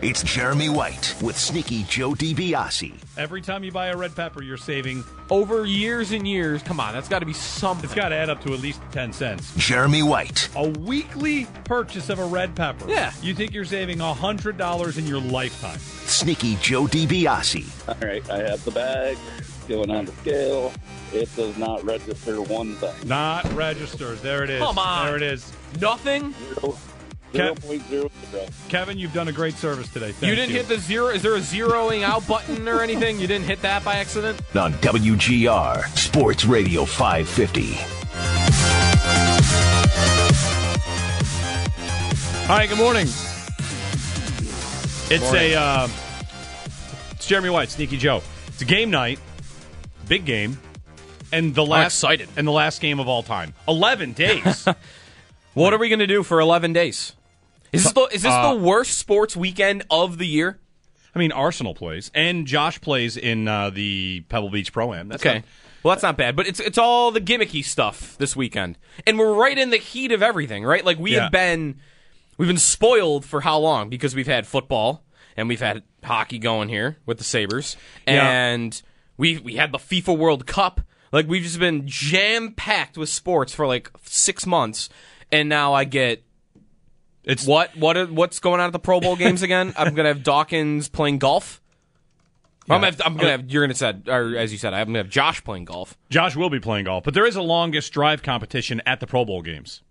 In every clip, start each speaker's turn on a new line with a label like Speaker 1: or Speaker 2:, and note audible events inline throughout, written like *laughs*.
Speaker 1: It's Jeremy White with Sneaky Joe DiBiase.
Speaker 2: Every time you buy a red pepper, you're saving.
Speaker 3: Over years and years, come on, that's got to be something.
Speaker 2: It's got to add up to at least 10 cents.
Speaker 1: Jeremy White.
Speaker 2: A weekly purchase of a red pepper.
Speaker 3: Yeah.
Speaker 2: You think you're saving $100 in your lifetime.
Speaker 1: Sneaky Joe DiBiase.
Speaker 4: All right, I have the bag going on the scale. It does not register one thing.
Speaker 2: Not registers. There it is.
Speaker 3: Come on.
Speaker 2: There it is.
Speaker 3: Nothing?
Speaker 4: Zero,
Speaker 2: Kev-
Speaker 4: 0.00.
Speaker 2: Kevin, you've done a great service today. Thank
Speaker 3: you didn't hit the zero. Is there a zeroing out button or anything? You didn't hit that by accident?
Speaker 1: On WGR Sports Radio 550.
Speaker 2: Hi, good morning. It's a uh, it's Jeremy White, Sneaky Joe. It's a game night, big game, and the last
Speaker 3: excited.
Speaker 2: and the last game of all time. Eleven days. *laughs*
Speaker 3: What are we going to do for 11 days? Is this, the, is this
Speaker 2: Uh,
Speaker 3: the worst sports weekend of the year?
Speaker 2: I mean, Arsenal plays, and Josh plays in uh, the Pebble Beach Pro Am. That's
Speaker 3: Okay.
Speaker 2: not-
Speaker 3: Well, that's not bad, but it's it's all the gimmicky stuff this weekend, and we're right in the heat of everything, right? Like we
Speaker 2: Yeah.
Speaker 3: have been, we've been spoiled for how long because we've had football and we've had hockey going here with the Sabres,
Speaker 2: Yeah.
Speaker 3: and we we had the FIFA World Cup. Like we've just been jam packed with sports for like six months, and now I get
Speaker 2: it's
Speaker 3: what what what's going on at the Pro Bowl games again? *laughs* I'm gonna have Dawkins playing golf. I'm, gonna have, I'm gonna have you're gonna said or as you said I'm gonna have Josh playing golf.
Speaker 2: Josh will be playing golf, but there is a longest drive competition at the Pro Bowl games.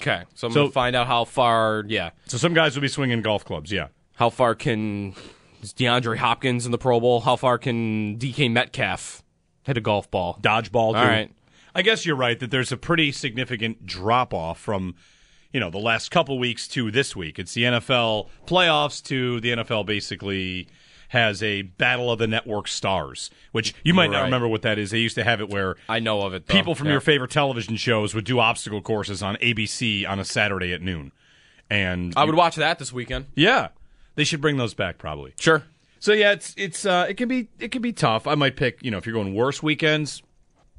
Speaker 3: Okay, so I'm
Speaker 2: So-
Speaker 3: gonna find out how far. Yeah,
Speaker 2: So some guys will be swinging golf clubs. Yeah.
Speaker 3: how far can is DeAndre Hopkins in the Pro Bowl? How far can DK Metcalf hit a golf ball?
Speaker 2: dodgeball.
Speaker 3: All right.
Speaker 2: I guess you're right that there's a pretty significant drop off from, you know, the last couple weeks to this week. It's the NFL playoffs to the NFL basically has a battle of the network stars, which you might not
Speaker 3: Right.
Speaker 2: remember what that is. They used to have it where
Speaker 3: I know of it. Though.
Speaker 2: people from
Speaker 3: Yeah.
Speaker 2: your favorite television shows would do obstacle courses on ABC on a Saturday at noon. And
Speaker 3: I would watch that this weekend.
Speaker 2: yeah, they should bring those back probably.
Speaker 3: Sure.
Speaker 2: So yeah, it's it's uh, it can be it can be tough. I might pick you know if you're going worse weekends.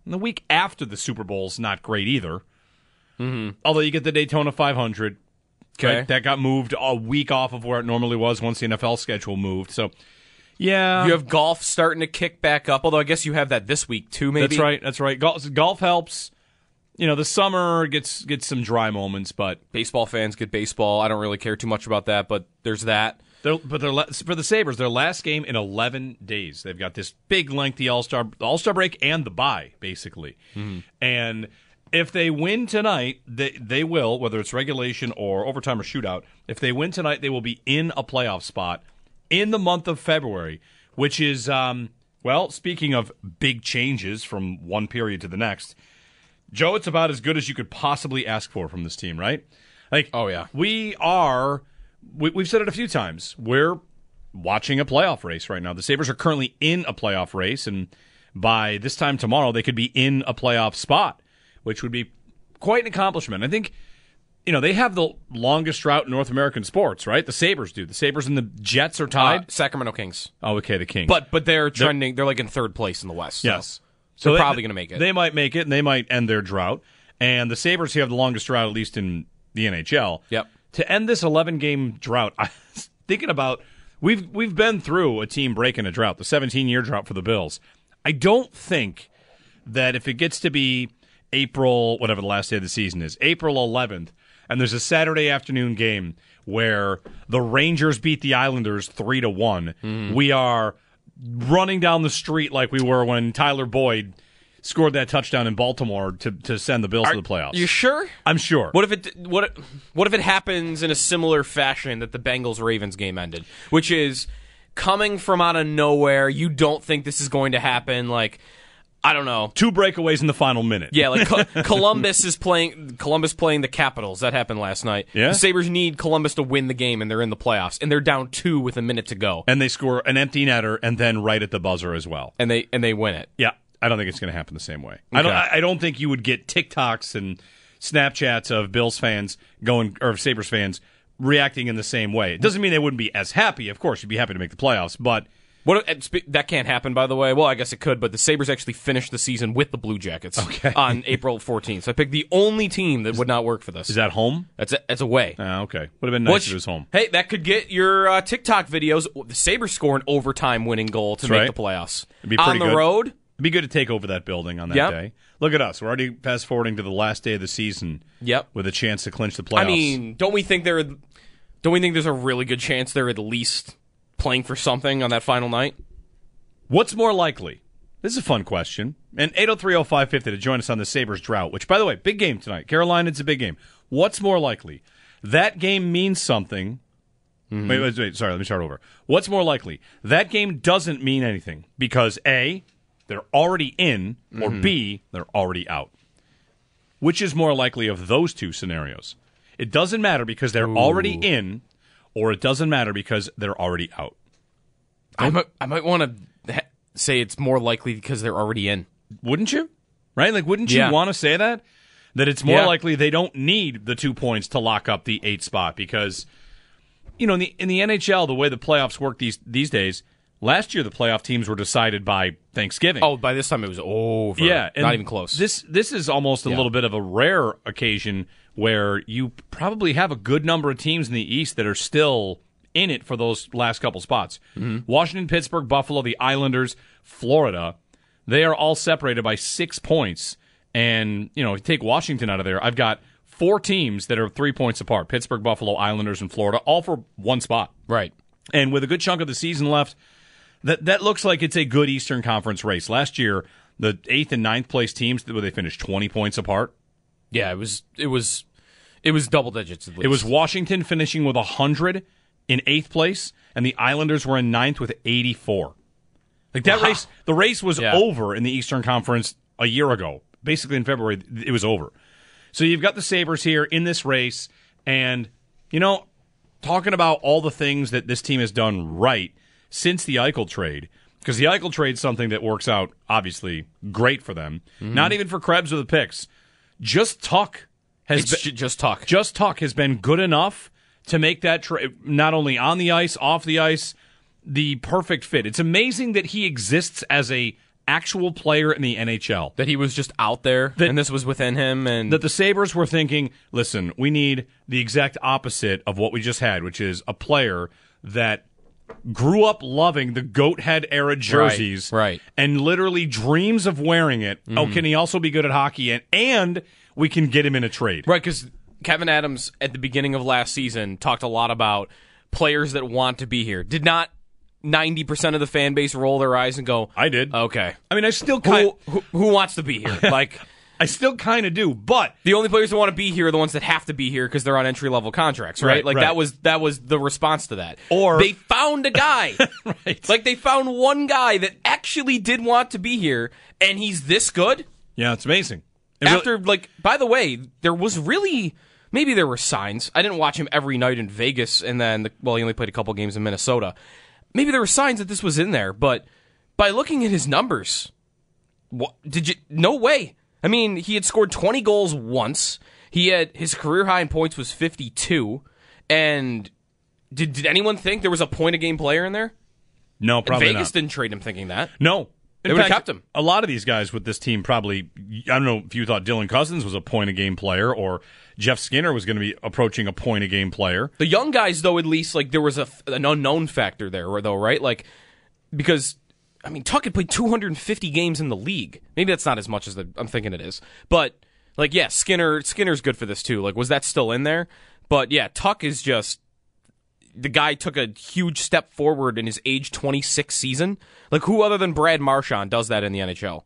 Speaker 2: The week after the Super Bowl's not great either. Mm-hmm. Although you get the Daytona 500,
Speaker 3: Okay.
Speaker 2: right? that got moved a week off of where it normally was once the NFL schedule moved. So yeah,
Speaker 3: You have golf starting to kick back up. Although I guess you have that this week too. Maybe
Speaker 2: that's right. That's right. Golf, golf helps. You know, the summer gets gets some dry moments, but
Speaker 3: Baseball fans get baseball. I don't really care too much about that, but there's that.
Speaker 2: They're, but they're, for the Sabres, their last game in 11 days. They've got this big, lengthy All Star All Star break and the bye, basically. And if they win tonight, they they will, whether it's regulation or overtime or shootout. If they win tonight, they will be in a playoff spot in the month of February, which is um, well. Speaking of big changes from one period to the next, Joe, it's about as good as you could possibly ask for from this team, right? Like,
Speaker 3: Oh, yeah.
Speaker 2: we are. We, we've said it a few times. We're watching a playoff race right now. The Sabres are currently in a playoff race, and by this time tomorrow, they could be in a playoff spot, which would be quite an accomplishment. I think you know, they have the longest drought in North American sports, right? The Sabres do. The Sabres and the Jets are
Speaker 3: Uh,
Speaker 2: tied.
Speaker 3: Sacramento Kings.
Speaker 2: oh, okay, the Kings.
Speaker 3: But but they're trending. They're, like in third place in the West. so-
Speaker 2: yes.
Speaker 3: So they're
Speaker 2: they-
Speaker 3: probably going to make it.
Speaker 2: They might make it, and they might end their drought. And the Sabres have the longest drought, at least in the NHL.
Speaker 3: Yep.
Speaker 2: To end this 11 game drought, *laughs* I was thinking about we've we've been through a team breaking a drought, the 17 year drought for the Bills. I don't think that if it gets to be April, whatever the last day of the season is, April 11th, and there's a Saturday afternoon game where the Rangers beat the Islanders three to one,
Speaker 3: Mm-hmm.
Speaker 2: we are running down the street like we were when Tyler Boyd scored that touchdown in Baltimore to, to send the Bills to the playoffs.
Speaker 3: You sure?
Speaker 2: I'm sure.
Speaker 3: What if it what what if it happens in a similar fashion that the Bengals Ravens game ended, which is coming from out of nowhere. You don't think this is going to happen. Like I don't know.
Speaker 2: Two breakaways in the final minute.
Speaker 3: Yeah, like Co- *laughs* Columbus is playing Columbus playing the Capitals. That happened last night.
Speaker 2: Yeah.
Speaker 3: The Sabres need Columbus to win the game, and they're in the playoffs, and they're down two with a minute to go,
Speaker 2: And they score an empty netter and then right at the buzzer as well.
Speaker 3: and they and they win it.
Speaker 2: Yeah, I don't think it's going to happen the same way. I don't. I I don't think you would get TikToks and Snapchats of Bills fans going or Sabres fans reacting in the same way. It doesn't mean they wouldn't be as happy. Of course, you'd be happy to make the playoffs, but
Speaker 3: What if- and spe- that can't happen, by the way. Well, I guess it could, but the Sabres actually finished the season with the Blue Jackets
Speaker 2: Okay.
Speaker 3: on *laughs* April 14th. So I picked the only team that would not work for this.
Speaker 2: is that home?
Speaker 3: That's a, that's away.
Speaker 2: Ah, okay, would have been nice
Speaker 3: Which-
Speaker 2: if it was home.
Speaker 3: Hey, that could get your uh, TikTok videos. The Sabres score an overtime winning goal to
Speaker 2: That's
Speaker 3: make
Speaker 2: right.
Speaker 3: the playoffs.
Speaker 2: It'd be
Speaker 3: On the
Speaker 2: good.
Speaker 3: road,
Speaker 2: It'd be good to take over that building on that
Speaker 3: Yep.
Speaker 2: day. Look at us. We're already fast forwarding to the last day of the season.
Speaker 3: Yep.
Speaker 2: With a chance to clinch the playoffs.
Speaker 3: I mean, don't we think they're don't we think there's a really good chance they're at least playing for something on that final night?
Speaker 2: What's more likely? This is a fun question. And 8030550 to join us on the Sabres drought, which, by the way, big game tonight. Carolina, it's a big game. What's more likely? That game means something. Mm-hmm. Wait, wait, wait, sorry, let me start over. What's more likely? That game doesn't mean anything because A, they're already in, or mm-hmm. B, they're already out. Which is more likely of those two scenarios? It doesn't matter because they're already in, or it doesn't matter because they're already out.
Speaker 3: I might I might want to ha- say it's more likely because they're already in.
Speaker 2: wouldn't you? Right? Like, wouldn't you
Speaker 3: Yeah.
Speaker 2: want to say that? That it's more
Speaker 3: Yeah.
Speaker 2: likely they don't need the two points to lock up the eight spot because, you know, in the in the NHL, the way the playoffs work these these days, last year the playoff teams were decided by Thanksgiving.
Speaker 3: Oh, by this time it was over.
Speaker 2: yeah, and
Speaker 3: not even close.
Speaker 2: This this is almost a little bit of a rare occasion where you probably have a good number of teams in the East that are still in it for those last couple spots.
Speaker 3: Mm-hmm.
Speaker 2: Washington, Pittsburgh, Buffalo, the Islanders, Florida, they are all separated by six points. And you know, if you take Washington out of there, I've got four teams that are three points apart: Pittsburgh, Buffalo, Islanders, and Florida, all for one spot.
Speaker 3: right.
Speaker 2: And with a good chunk of the season left, that that looks like it's a good Eastern Conference race. Last year, the eighth and ninth place teams, where they finished twenty points apart.
Speaker 3: Yeah, it was it was it was double digits. At least.
Speaker 2: It was Washington finishing with hundred in eighth place, and the Islanders were in ninth with eighty four. Like that
Speaker 3: Wow.
Speaker 2: race, the race was
Speaker 3: Yeah.
Speaker 2: over in the Eastern Conference a year ago. Basically, in February, it was over. So you've got the Sabres here in this race, and you know, talking about all the things that this team has done right since the Eichel trade, because the Eichel trade something that works out obviously great for them.
Speaker 3: Mm-hmm.
Speaker 2: Not even for Krebs or the picks. Just Tuch has been,
Speaker 3: ju- just talk.
Speaker 2: just Tuch has been good enough to make that not only on the ice, off the ice, the perfect fit. It's amazing that he exists as a actual player in the NHL.
Speaker 3: that he was just out there,
Speaker 2: That-
Speaker 3: and this was within him, and
Speaker 2: That the Sabres were thinking, listen, we need the exact opposite of what we just had, which is a player that grew up loving the goat head era jerseys
Speaker 3: right.
Speaker 2: and literally dreams of wearing it. Oh, mm-hmm. can he also be good at hockey? And, and we can get him in a trade.
Speaker 3: Right, because Kevyn Adams at the beginning of last season talked a lot about players that want to be here. Did not ninety percent of the fan base roll their eyes and go,
Speaker 2: I did.
Speaker 3: "Okay,
Speaker 2: I mean, I still kind
Speaker 3: who, who who wants to be here?" *laughs* Like
Speaker 2: I still kind of do, but
Speaker 3: the only players that want to be here are the ones that have to be here because they're on entry level contracts, right?
Speaker 2: Right,
Speaker 3: like
Speaker 2: right.
Speaker 3: that was that was the response to that.
Speaker 2: Or-
Speaker 3: they found a guy, *laughs*
Speaker 2: right.
Speaker 3: like they found one guy that actually did want to be here, and he's this good.
Speaker 2: yeah, it's amazing. It really-
Speaker 3: after like by the way there was really maybe there were signs i didn't watch him every night in vegas and then the, well he only played a couple games in minnesota maybe there were signs that this was in there but by looking at his numbers what did you no way i mean he had scored 20 goals once He had his career high in points was 52, and did did anyone think there was a point a game player in there?
Speaker 2: No, probably
Speaker 3: Vegas
Speaker 2: not.
Speaker 3: didn't trade him thinking that.
Speaker 2: No.
Speaker 3: They would've kept him.
Speaker 2: A lot of these guys with this team probably, I don't know if you thought Dylan Cozens was a point a game player or Jeff Skinner was going to be approaching a point a game player.
Speaker 3: The young guys, though, at least like there was a, an unknown factor there, though, right? Like because I mean, Tuch had played 250 games in the league. Maybe that's not as much as the, I'm thinking it is, but like, yeah, Skinner Skinner's good for this too. Like, was that still in there? But yeah, Tuch is just the guy took a huge step forward in his age 26 season. Like, who other than Brad Marchand does that in the NHL?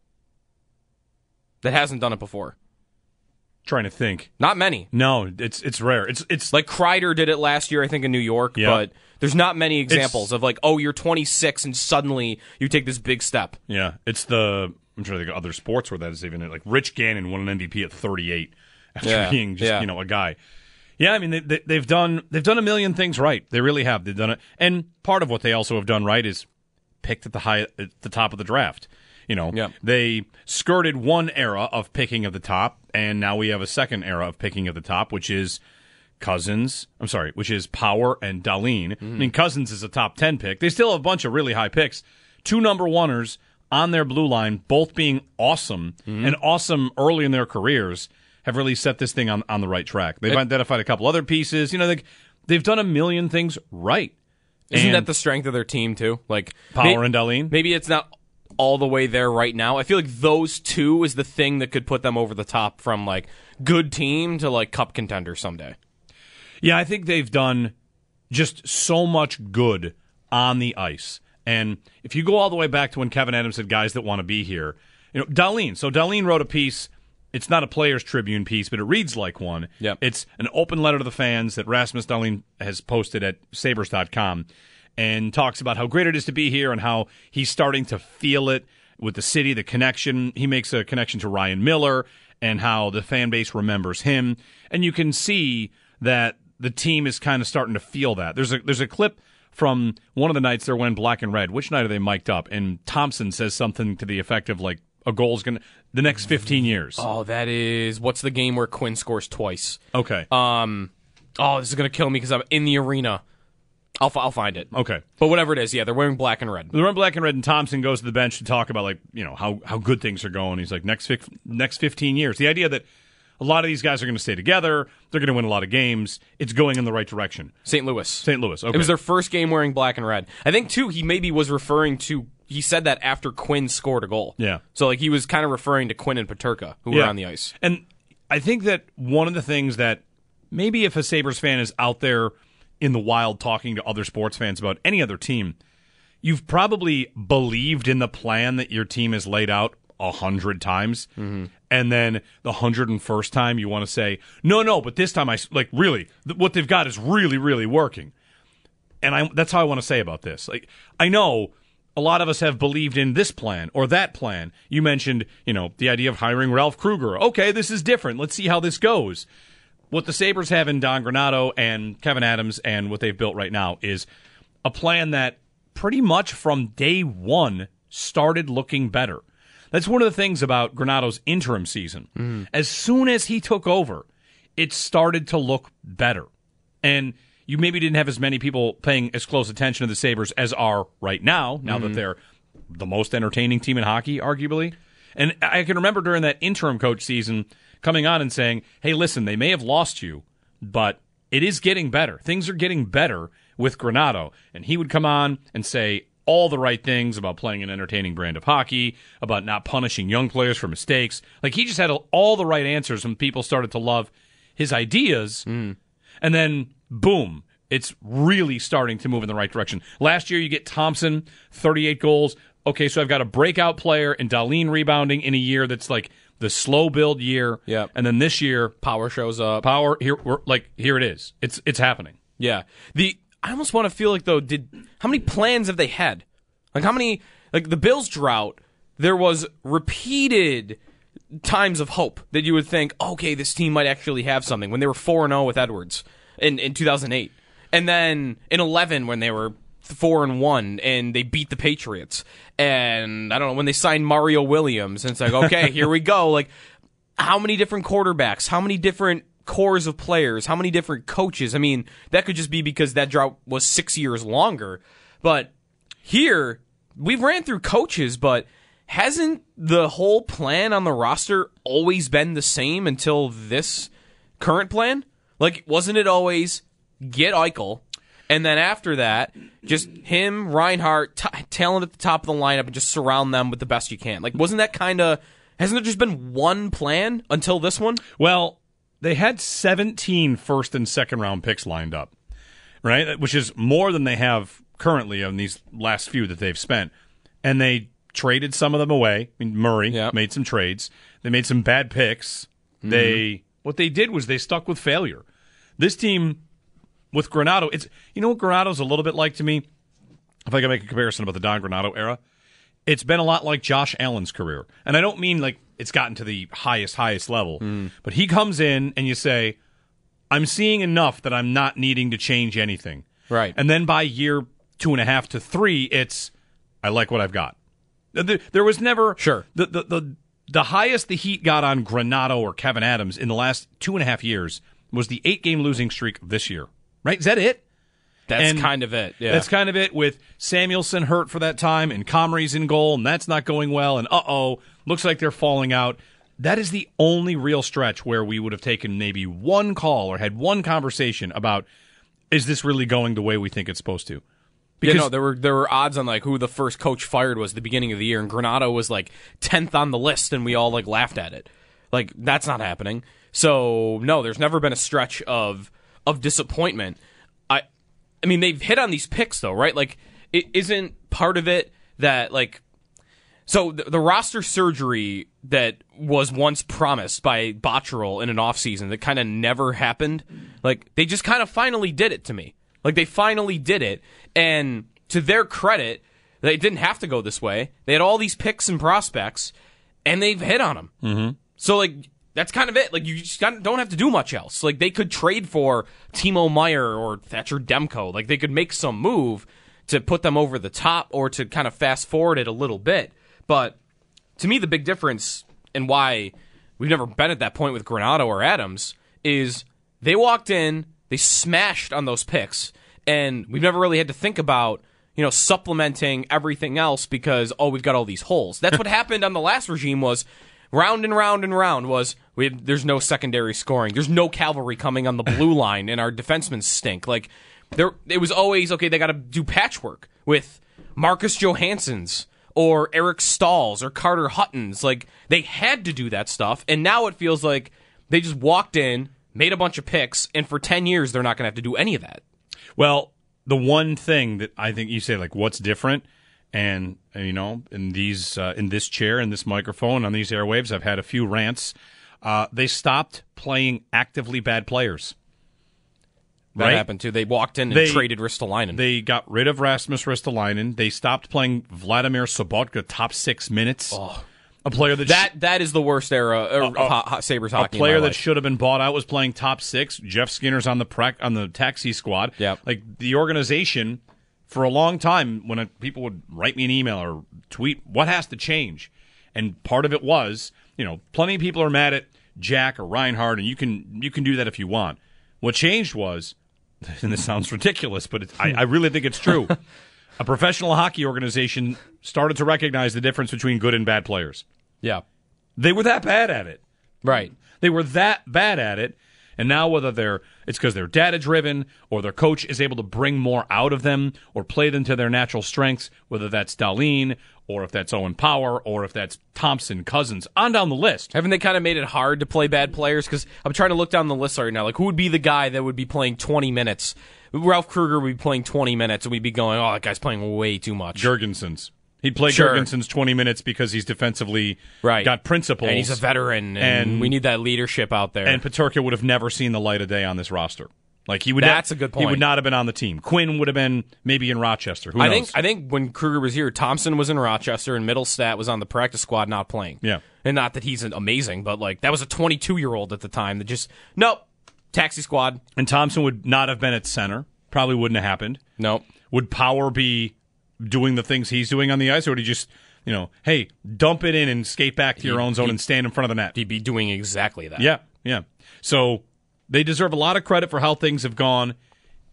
Speaker 3: That hasn't done it before.
Speaker 2: Trying to think.
Speaker 3: Not many.
Speaker 2: No, it's it's rare. It's it's
Speaker 3: Like Kreider did it last year, I think, in New York.
Speaker 2: Yeah.
Speaker 3: But there's not many examples of like, oh, you're 26 and suddenly you take this big step.
Speaker 2: yeah, it's the I'm trying to think of other sports where that is even like Rich Gannon won an MVP at 38 after
Speaker 3: Yeah,
Speaker 2: being just
Speaker 3: yeah.
Speaker 2: you know a guy. Yeah, I mean they, they, they've done they've done a million things right. They really have. They've done it, and part of what they also have done right is picked at the high at the top of the draft. You know,
Speaker 3: Yeah.
Speaker 2: they skirted one era of picking at the top, and now we have a second era of picking at the top, which is Cozens. I'm sorry, which is Power and Dahlin. I mean, Cozens is a top ten pick. They still have a bunch of really high picks. Two number oneers on their blue line, both being awesome and awesome early in their careers, have really set this thing on, on the right track. They've identified a couple other pieces. You know, they, they've done a million things right.
Speaker 3: Isn't
Speaker 2: And
Speaker 3: that the strength of their team too? Like
Speaker 2: Power
Speaker 3: may-
Speaker 2: and Dahlin?
Speaker 3: Maybe it's not all the way there right now. I feel like those two is the thing that could put them over the top from like good team to like cup contender someday.
Speaker 2: Yeah, I think they've done just so much good on the ice. And if you go all the way back to when Kevyn Adams said guys that want to be here, you know, Dahlin. So Dahlin wrote a piece. It's not a players tribune piece, but it reads like one.
Speaker 3: Yep.
Speaker 2: It's an open letter to the fans that Rasmus Dahlin has posted at sabres.com and talks about how great it is to be here and how he's starting to feel it with the city, the connection. He makes a connection to Ryan Miller and how the fan base remembers him. And you can see that the team is kind of starting to feel that. There's a there's a clip from one of the nights they're wearing black and red. Which night are they mic'd up? And Thompson says something to the effect of like a goal's gonna the next 15 years.
Speaker 3: Oh, that is what's the game where Quinn scores twice?
Speaker 2: Okay.
Speaker 3: Um, oh, this is gonna kill me because I'm in the arena. I'll fi- I'll find it.
Speaker 2: okay.
Speaker 3: But whatever it is, yeah, they're wearing black and red.
Speaker 2: They're wearing black and red, and Thompson goes to the bench to talk about like you know how how good things are going. He's like next fif- next 15 years. The idea that a lot of these guys are going to stay together. They're going to win a lot of games. It's going in the right direction.
Speaker 3: St. Louis.
Speaker 2: St. Louis. Okay.
Speaker 3: It was their first game wearing black and red. I think too. He maybe was referring to. He said that after Quinn scored a goal.
Speaker 2: Yeah.
Speaker 3: So like he was kind of referring to Quinn and Peterka who were on the ice.
Speaker 2: And I think that one of the things that maybe if a Sabres fan is out there in the wild talking to other sports fans about any other team, you've probably believed in the plan that your team has laid out a hundred times. Mm-hmm. And then the hundred and first time you want to say, no, no, but this time I like, really, th- what they've got is really, really working and I that's how I want to say about this. Like I know a lot of us have believed in this plan or that plan. You mentioned, you know, the idea of hiring Ralph Krueger. Okay, this is different. Let's see how this goes. What the Sabres have in Don Granato and Kevyn Adams and what they've built right now is a plan that pretty much from day one started looking better. That's one of the things about Granato's interim season. Mm-hmm. As soon as he took over, it started to look better. And you maybe didn't have as many people paying as close attention to the Sabres as are right now, now that mm-hmm. they're the most entertaining team in hockey, arguably. And I can remember during that interim coach season coming on and saying, hey, listen, they may have lost you, but it is getting better. Things are getting better with Granato. And he would come on and say all the right things about playing an entertaining brand of hockey, about not punishing young players for mistakes. Like he just had all the right answers when people started to love his ideas. Mm. And then, boom, it's really starting to move in the right direction. Last year, you get Thompson, 38 goals. Okay, so I've got a breakout player and Dahlin rebounding in a year that's like the slow build year.
Speaker 3: Yeah.
Speaker 2: And then this year,
Speaker 3: Power shows up.
Speaker 2: power here, we're, like here it is. It's it's happening.
Speaker 3: Yeah. The I almost want to feel like though, did how many plans have they had? Like how many like the Bills drought, there was repeated times of hope that you would think, okay, this team might actually have something when they were 4 and 0 with Edwards in in 2008. And then in 11 when they were 4 and 1 and they beat the Patriots. And I don't know when they signed Mario Williams and it's like, okay, *laughs* here we go. Like how many different quarterbacks, how many different cores of players, how many different coaches. I mean, that could just be because that drought was six years longer. But here, we've ran through coaches, but hasn't the whole plan on the roster always been the same until this current plan? Like, wasn't it always get Eichel, and then after that, just him, Reinhart, t- talent at the top of the lineup, and just surround them with the best you can? Like, wasn't that kind of. Hasn't there just been one plan until this one?
Speaker 2: Well, they had 17 first and second round picks lined up, right? Which is more than they have currently on these last few that they've spent. And they traded some of them away. I mean, Murray
Speaker 3: Yep.
Speaker 2: made some trades. They made some bad picks. Mm-hmm. They what they did was they stuck with failure. This team with Granato, it's you know what Granato's a little bit like to me. If I can make a comparison about the Don Granato era, it's been a lot like Josh Allen's career. And I don't mean like it's gotten to the highest, highest level, hmm. but he comes in and you say, I'm seeing enough that I'm not needing to change anything.
Speaker 3: Right.
Speaker 2: And then by year two and a half to three, it's, I like what I've got. There, there was never
Speaker 3: Sure.
Speaker 2: the, the the the highest the Heat got on Granato or Kevyn Adams in the last two and a half years was the eight game losing streak this year. Right? Is that it?
Speaker 3: That's
Speaker 2: And
Speaker 3: kind of it. Yeah.
Speaker 2: That's kind of it with Samuelsson hurt for that time and Comrie's in goal and that's not going well and uh oh, looks like they're falling out. That is the only real stretch where we would have taken maybe one call or had one conversation about is this really going the way we think it's supposed to?
Speaker 3: yeah, no, there were there were odds on like who the first coach fired was at the beginning of the year, and Granato was like tenth on the list, and we all like laughed at it. Like that's not happening. So no, there's never been a stretch of of disappointment. I, I mean, they've hit on these picks though, right? Like, it isn't part of it that like so the, the roster surgery that was once promised by Botterill in an offseason that kind of never happened, like they just kind of finally did it to me. Like they finally did it, and to their credit, they didn't have to go this way. They had all these picks and prospects, and they've hit on them. Mm-hmm. So like that's kind of it. Like you just don't have to do much else. Like they could trade for Timo Meier or Thatcher Demko. Like they could make some move to put them over the top or to kind of fast forward it a little bit. But to me, the big difference and why we've never been at that point with Granato or Adams is they walked in, they smashed on those picks, and we've never really had to think about you know supplementing everything else because oh we've got all these holes. That's what *laughs* happened on the last regime was round and round and round was we have, there's no secondary scoring, there's no cavalry coming on the blue *laughs* line, and our defensemen stink. Like there, it was always okay. They got to do patchwork with Marcus Johansson's or Eric Staals or Carter Hutton's. Like they had to do that stuff, and now it feels like they just walked in, made a bunch of picks, and for ten years they're not going to have to do any of that.
Speaker 2: Well, the one thing that I think you say, like, what's different, and uh, you know, in these, uh, in this chair, in this microphone, on these airwaves, I've had a few rants. Uh, they stopped playing actively bad players.
Speaker 3: That
Speaker 2: Right?
Speaker 3: happened too. They walked in and
Speaker 2: They-
Speaker 3: traded Ristolainen.
Speaker 2: They got rid of Rasmus Ristolainen. They stopped playing Vladimir Sobotka top six minutes. A player that
Speaker 3: that that is the worst era uh, of
Speaker 2: a-
Speaker 3: ho- ho- Sabres
Speaker 2: a
Speaker 3: hockey. in
Speaker 2: player that
Speaker 3: life.
Speaker 2: should have been bought out was playing top six. Jeff Skinner's on the prac- on the taxi squad.
Speaker 3: Yeah,
Speaker 2: like the organization for a long time. When a, people would write me an email or tweet, what has to change? And part of it was, you know, plenty of people are mad at Jack or Reinhart, and you can you can do that if you want. What changed was, *laughs* and this sounds ridiculous, but I, I really think it's true. *laughs* a professional hockey organization started to recognize the difference between good and bad players.
Speaker 3: yeah,
Speaker 2: They were that bad at it.
Speaker 3: right.
Speaker 2: They were that bad at it. And now whether they're it's because they're data driven or their coach is able to bring more out of them or play them to their natural strengths, whether that's Dahlin or if that's Owen Power or if that's Thompson, Cozens, on down the list.
Speaker 3: Haven't they kind of made it hard to play bad players? Because I'm trying to look down the list right now. Like, who would be the guy that would be playing 20 minutes? Ralph Krueger would be playing 20 minutes, and we'd be going, "Oh, that guy's playing way too much."
Speaker 2: Jurgensen's. He'd play
Speaker 3: Sure.
Speaker 2: Jurgensen's 20 minutes because he's defensively
Speaker 3: Right.
Speaker 2: got principles.
Speaker 3: and he's a veteran, and,
Speaker 2: And-
Speaker 3: we need that leadership out there.
Speaker 2: and Peterka would have never seen the light of day on this roster. Like he would.
Speaker 3: That's
Speaker 2: not,
Speaker 3: a good point.
Speaker 2: He would not have been on the team. Quinn would have been maybe in Rochester. Who
Speaker 3: I
Speaker 2: knows?
Speaker 3: think I think when Krueger was here, Thompson was in Rochester, and Mittelstadt was on the practice squad, not playing.
Speaker 2: Yeah.
Speaker 3: and not that he's amazing, but like that was a 22 year old at the time that just nope, taxi squad,
Speaker 2: and Thompson would not have been at center. Probably wouldn't have happened.
Speaker 3: nope.
Speaker 2: Would Power be doing the things he's doing on the ice, or would he just, you know, hey, dump it in and skate back to your own zone and stand in front of the net?
Speaker 3: He'd be doing exactly that.
Speaker 2: Yeah, yeah. So They deserve a lot of credit for how things have gone.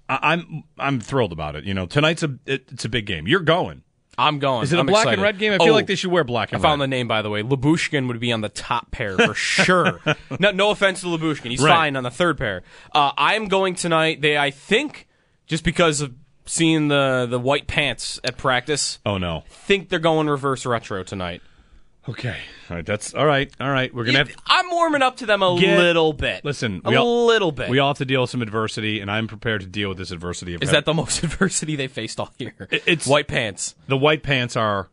Speaker 2: I, I'm I'm thrilled about it. You know, tonight's a it, it's a big game. You're going.
Speaker 3: I'm going.
Speaker 2: Is it a
Speaker 3: I'm
Speaker 2: black
Speaker 3: excited.
Speaker 2: and red game? I feel
Speaker 3: Oh,
Speaker 2: like they should wear black and I
Speaker 3: found
Speaker 2: red.
Speaker 3: the name by the way. Lyubushkin would be on the top pair for sure. *laughs* no, no offense to Lyubushkin, he's
Speaker 2: Right.
Speaker 3: fine on the third pair. Uh, I'm going tonight. They, I think, just because of seeing the the white pants at practice,
Speaker 2: oh no.
Speaker 3: think they're going reverse retro tonight.
Speaker 2: Okay. All right. That's all right. All right. We're gonna have.
Speaker 3: I'm warming up to them a
Speaker 2: Get-
Speaker 3: little bit.
Speaker 2: Listen,
Speaker 3: a
Speaker 2: all-
Speaker 3: little bit.
Speaker 2: We all have to deal with some adversity, and I'm prepared to deal with this adversity. Of
Speaker 3: Is that the most *laughs* adversity they faced all year?
Speaker 2: It's
Speaker 3: white pants.
Speaker 2: the white pants are?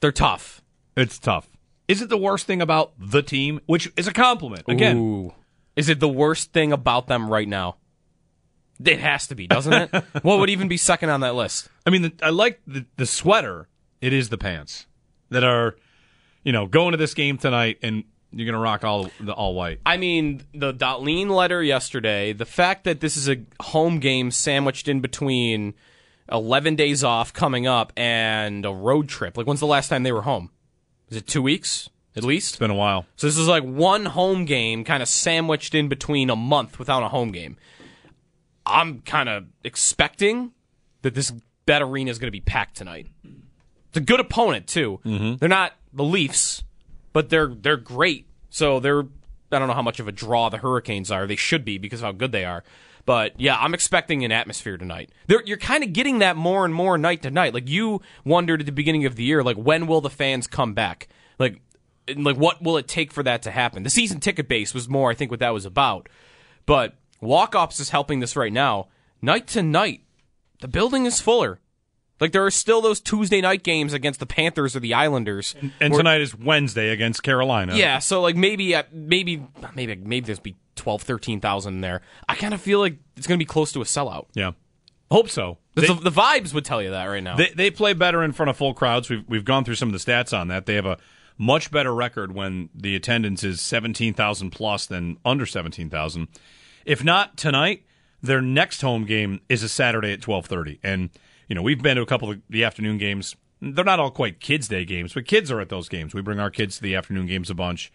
Speaker 3: They're tough.
Speaker 2: It's tough. Is it the worst thing about the team, which is a compliment? Again,
Speaker 3: Ooh. Is it the worst thing about them right now? It has to be, doesn't it? *laughs* what would even be second on that list?
Speaker 2: I mean, the, I like the, the sweater. It is the pants that are, you know, going to this game tonight, and you're gonna rock all the all white.
Speaker 3: I mean, the Dahlin letter yesterday, the fact that this is a home game sandwiched in between 11 days off coming up and a road trip. Like, when's the last time they were home? Is it two weeks at least?
Speaker 2: It's been a while.
Speaker 3: So this is like one home game kind of sandwiched in between a month without a home game. I'm kind of expecting that this that arena is going to be packed tonight. It's a good opponent too. Mm-hmm. They're not the Leafs, but they're they're great. So they're I don't know how much of a draw the Hurricanes are. They should be because of how good they are. But yeah, I'm expecting an atmosphere tonight. They're, you're kind of getting that more and more night to night. Like you wondered at the beginning of the year, like when will the fans come back? Like, and, like what will it take for that to happen? The season ticket base was more, I think, what that was about. But walk ups is helping this right now. Night to night, the building is fuller. Like there are still those Tuesday night games against the Panthers or the Islanders.
Speaker 2: And
Speaker 3: where-
Speaker 2: tonight is Wednesday against Carolina.
Speaker 3: yeah, so like maybe uh, maybe maybe maybe there's be 12 13,000 there. I kind of feel like it's going to be close to a sellout.
Speaker 2: yeah. Hope so.
Speaker 3: The, the vibes would tell you that right now.
Speaker 2: They they play better in front of full crowds. We've we've gone through some of the stats on that. They have a much better record when the attendance is seventeen thousand plus than under seventeen thousand. If not tonight, their next home game is a Saturday at twelve thirty. And you know we've been to a couple of the afternoon games. They're not all quite kids' day games, but kids are at those games. We bring our kids to the afternoon games a bunch,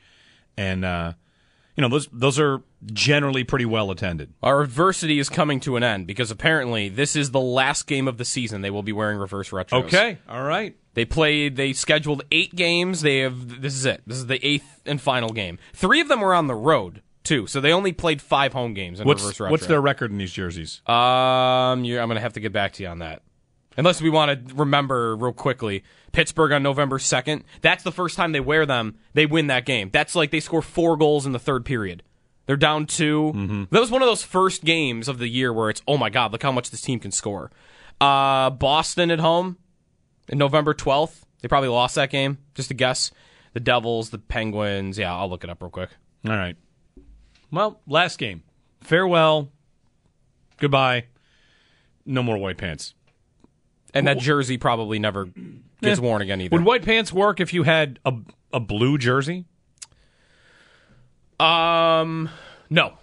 Speaker 2: and uh, you know those those are generally pretty well attended.
Speaker 3: Our adversity is coming to an end because apparently this is the last game of the season they will be wearing reverse retros.
Speaker 2: Okay, all right.
Speaker 3: They played. They scheduled eight games. They have. This is it. This is the eighth and final game. Three of them were on the road too, so they only played five home games in
Speaker 2: What's
Speaker 3: reverse retro.
Speaker 2: what's their record in these jerseys?
Speaker 3: Um, I'm gonna have to get back to you on that. Unless we want to remember real quickly, Pittsburgh on November second. That's the first time they wear them. They win that game. That's like they score four goals in the third period. They're down 2 That was one of those first games of the year where it's oh my god, look how much this team can score. Uh, Boston at home in November 12th. They probably lost that game. Just a guess. The Devils, the Penguins. Yeah, I'll look it up real quick.
Speaker 2: All right. Well, last game. Farewell. Goodbye. No more white pants.
Speaker 3: And that jersey probably never gets
Speaker 2: Eh.
Speaker 3: worn again either.
Speaker 2: Would white pants work if you had a a blue jersey?
Speaker 3: Um, no.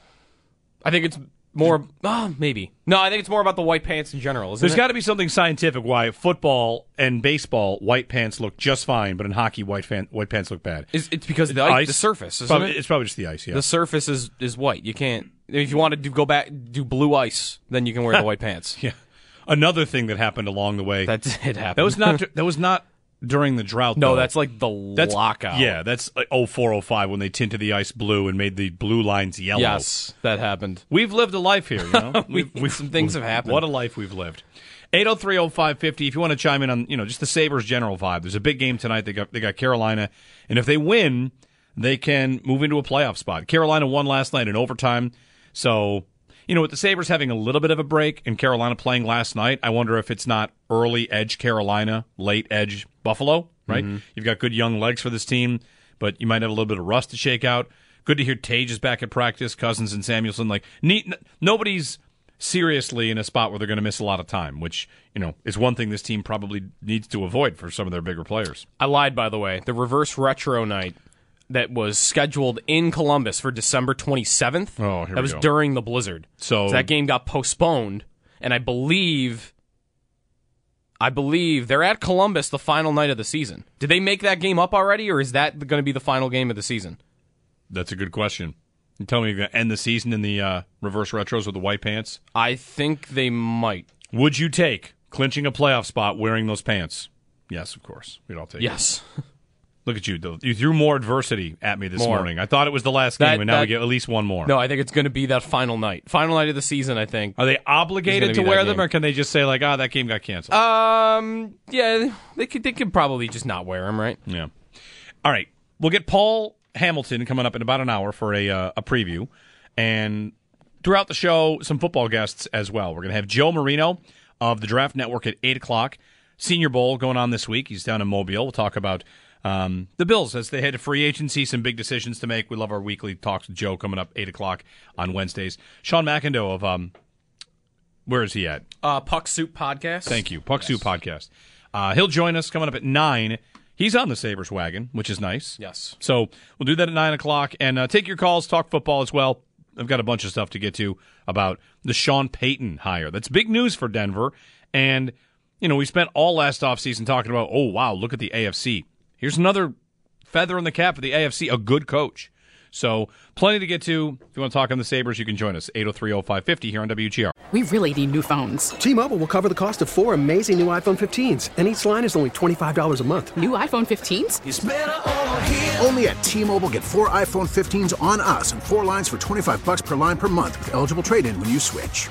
Speaker 3: I think it's more. Uh, maybe. No, I think it's more about the white pants in general. Isn't
Speaker 2: There's got to be something scientific why football and baseball white pants look just fine, but in hockey white fan, white pants look bad.
Speaker 3: It's, it's because the ice, the surface.
Speaker 2: Probably-
Speaker 3: it?
Speaker 2: It's probably just the ice. Yeah.
Speaker 3: The surface is is white. You can't. If you want to do, go back do blue ice, then you can wear the *laughs* white pants.
Speaker 2: yeah. Another thing that happened along the way.
Speaker 3: That did happen.
Speaker 2: That was not. *laughs* that was not during the drought.
Speaker 3: No,
Speaker 2: though.
Speaker 3: that's like the
Speaker 2: That's
Speaker 3: lockout.
Speaker 2: Yeah, that's like 0405 when they tinted the ice blue and made the blue lines yellow.
Speaker 3: Yes, that happened.
Speaker 2: We've lived a life here, you know. *laughs*
Speaker 3: We- some things have happened.
Speaker 2: What a life we've lived. 8030550 if you want to chime in on, you know, just the Sabres general vibe. There's a big game tonight. They got they got Carolina, and if they win, they can move into a playoff spot. Carolina won last night in overtime. So, you know, with the Sabres having a little bit of a break and Carolina playing last night, I wonder if it's not early edge Carolina, late edge Buffalo, right? Mm-hmm. You've got good young legs for this team, but you might have a little bit of rust to shake out. Good to hear Tage is back at practice, Cozens and Samuelsson. Like, neat, nobody's seriously in a spot where they're going to miss a lot of time, which, you know, is one thing this team probably needs to avoid for some of their bigger players.
Speaker 3: I lied, by the way. The reverse retro night that was scheduled in Columbus for December 27th.
Speaker 2: Oh, here
Speaker 3: that was
Speaker 2: go.
Speaker 3: during the blizzard.
Speaker 2: So-
Speaker 3: that game got postponed, and I believe, I believe they're at Columbus the final night of the season. Did they make that game up already, or is that going to be the final game of the season?
Speaker 2: That's a good question. You tell me you're going to end the season in the uh, reverse retros with the white pants?
Speaker 3: I think they might.
Speaker 2: Would you take clinching a playoff spot wearing those pants? Yes, of course. We'd all take it.
Speaker 3: Yes. *laughs*
Speaker 2: Look at you. though. You threw more adversity at me this
Speaker 3: More.
Speaker 2: morning. I thought it was the last game,
Speaker 3: That-
Speaker 2: and now we get at least one more.
Speaker 3: No, I think it's going to be that final night. Final night of the season, I think.
Speaker 2: Are they obligated to wear them,
Speaker 3: game.
Speaker 2: or can they just say, like, ah, that game got canceled?
Speaker 3: Um, yeah, they could they could probably just not wear them, right?
Speaker 2: Yeah. All right. We'll get Paul Hamilton coming up in about an hour for a uh, a preview, and throughout the show, some football guests as well. We're going to have Joe Marino of the Draft Network at eight o'clock. Senior Bowl going on this week. He's down in Mobile. We'll talk about um, the Bills as they head to free agency. Some big decisions to make. We love our weekly talks with Joe coming up eight o'clock on Wednesdays. Sean McIndoe of um, where is he at?
Speaker 3: Uh, Puck Soup podcast.
Speaker 2: Thank you. Puck Soup Podcast. Uh, he'll join us coming up at 9. He's on the Sabres wagon, which is nice.
Speaker 3: Yes.
Speaker 2: So we'll do that at 9 o'clock and uh, take your calls, talk football as well. I've got a bunch of stuff to get to about the Sean Payton hire. That's big news for Denver. And, you know, we spent all last offseason talking about, oh, wow, look at the AFC. Here's another feather in the cap for the AFC, a good coach. So plenty to get to. If you want to talk on the Sabres, you can join us, 803-0550 here on WGR.
Speaker 5: We really need new phones.
Speaker 6: T-Mobile will cover the cost of four amazing new iPhone 15s, and each line is only $25 a month.
Speaker 5: New iPhone 15s?
Speaker 7: Only at T-Mobile get four iPhone 15s on us and four lines for 25 bucks per line per month with eligible trade-in when you switch.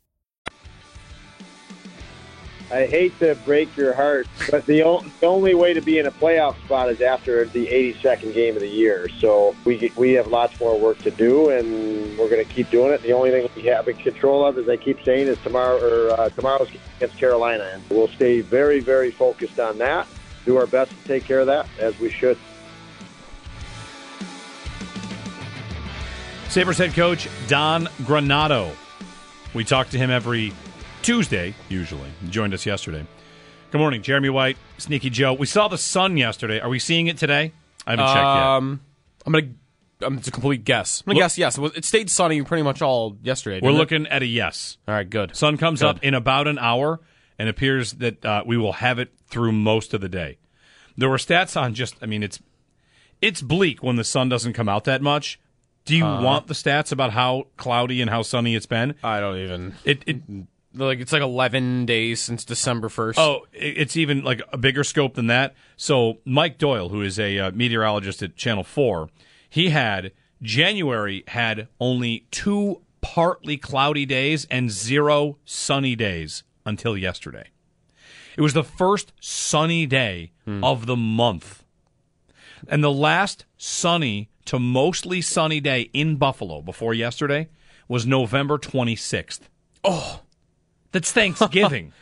Speaker 8: I hate to break your heart, but the, o- the only way to be in a playoff spot is after the 82nd game of the year. So we we have lots more work to do, and we're going to keep doing it. The only thing we have in control of, as I keep saying, is tomorrow or uh, tomorrow's against Carolina, and we'll stay very very focused on that. Do our best to take care of that as we should.
Speaker 2: Sabres head coach Don Granato. We talk to him every Tuesday, usually. He joined us yesterday. Good morning, Jeremy White, Sneaky Joe. We saw the sun yesterday. Are we seeing it today? I haven't checked yet.
Speaker 3: Um, I'm gonna. Um, it's a complete guess. I'm gonna
Speaker 2: Look-
Speaker 3: guess yes. It, was, it stayed sunny pretty much all yesterday.
Speaker 2: We're
Speaker 3: didn't it?
Speaker 2: looking at a yes.
Speaker 3: All right, good.
Speaker 2: Sun comes
Speaker 3: Good.
Speaker 2: up in about an hour, and appears that uh, we will have it through most of the day. There were stats on just. I mean, it's it's bleak when the sun doesn't come out that much. Do you
Speaker 3: Uh-huh.
Speaker 2: want the stats about how cloudy and how sunny it's been?
Speaker 3: I don't even.
Speaker 2: It, it
Speaker 3: Like it's like 11 days since December 1st.
Speaker 2: Oh, it's even like a bigger scope than that. So Mike Doyle, who is a uh, meteorologist at Channel Four, he had January had only two partly cloudy days and zero sunny days until yesterday. It was the first sunny day of the month. And the last sunny to mostly sunny day in Buffalo before yesterday was November 26th. Oh, that's Thanksgiving.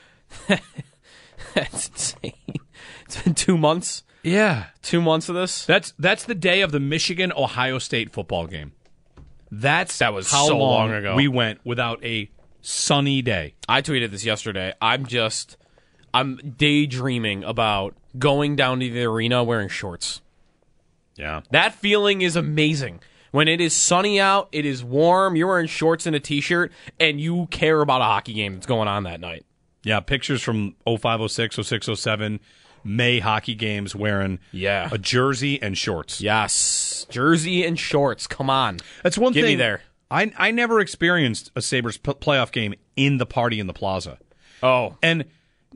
Speaker 2: *laughs*
Speaker 3: That's insane. It's been two months.
Speaker 2: Yeah,
Speaker 3: two months of this.
Speaker 2: That's that's the day of the Michigan Ohio State football game. That's
Speaker 3: That was
Speaker 2: how
Speaker 3: so
Speaker 2: long
Speaker 3: long ago.
Speaker 2: we went without a sunny day.
Speaker 3: I tweeted this yesterday. I'm just, I'm daydreaming about going down to the arena wearing shorts.
Speaker 2: Yeah.
Speaker 3: That feeling is amazing. When it is sunny out, it is warm, you're wearing shorts and a t shirt, and you care about a hockey game that's going on that night.
Speaker 2: Yeah, pictures from 05, 06, 06, 07, May hockey games wearing
Speaker 3: Yeah.
Speaker 2: a jersey and shorts.
Speaker 3: Yes. Jersey and shorts. Come on.
Speaker 2: That's one
Speaker 3: Get
Speaker 2: thing.
Speaker 3: me there.
Speaker 2: I I never experienced a Sabres p- playoff game in the party in the plaza.
Speaker 3: Oh.
Speaker 2: And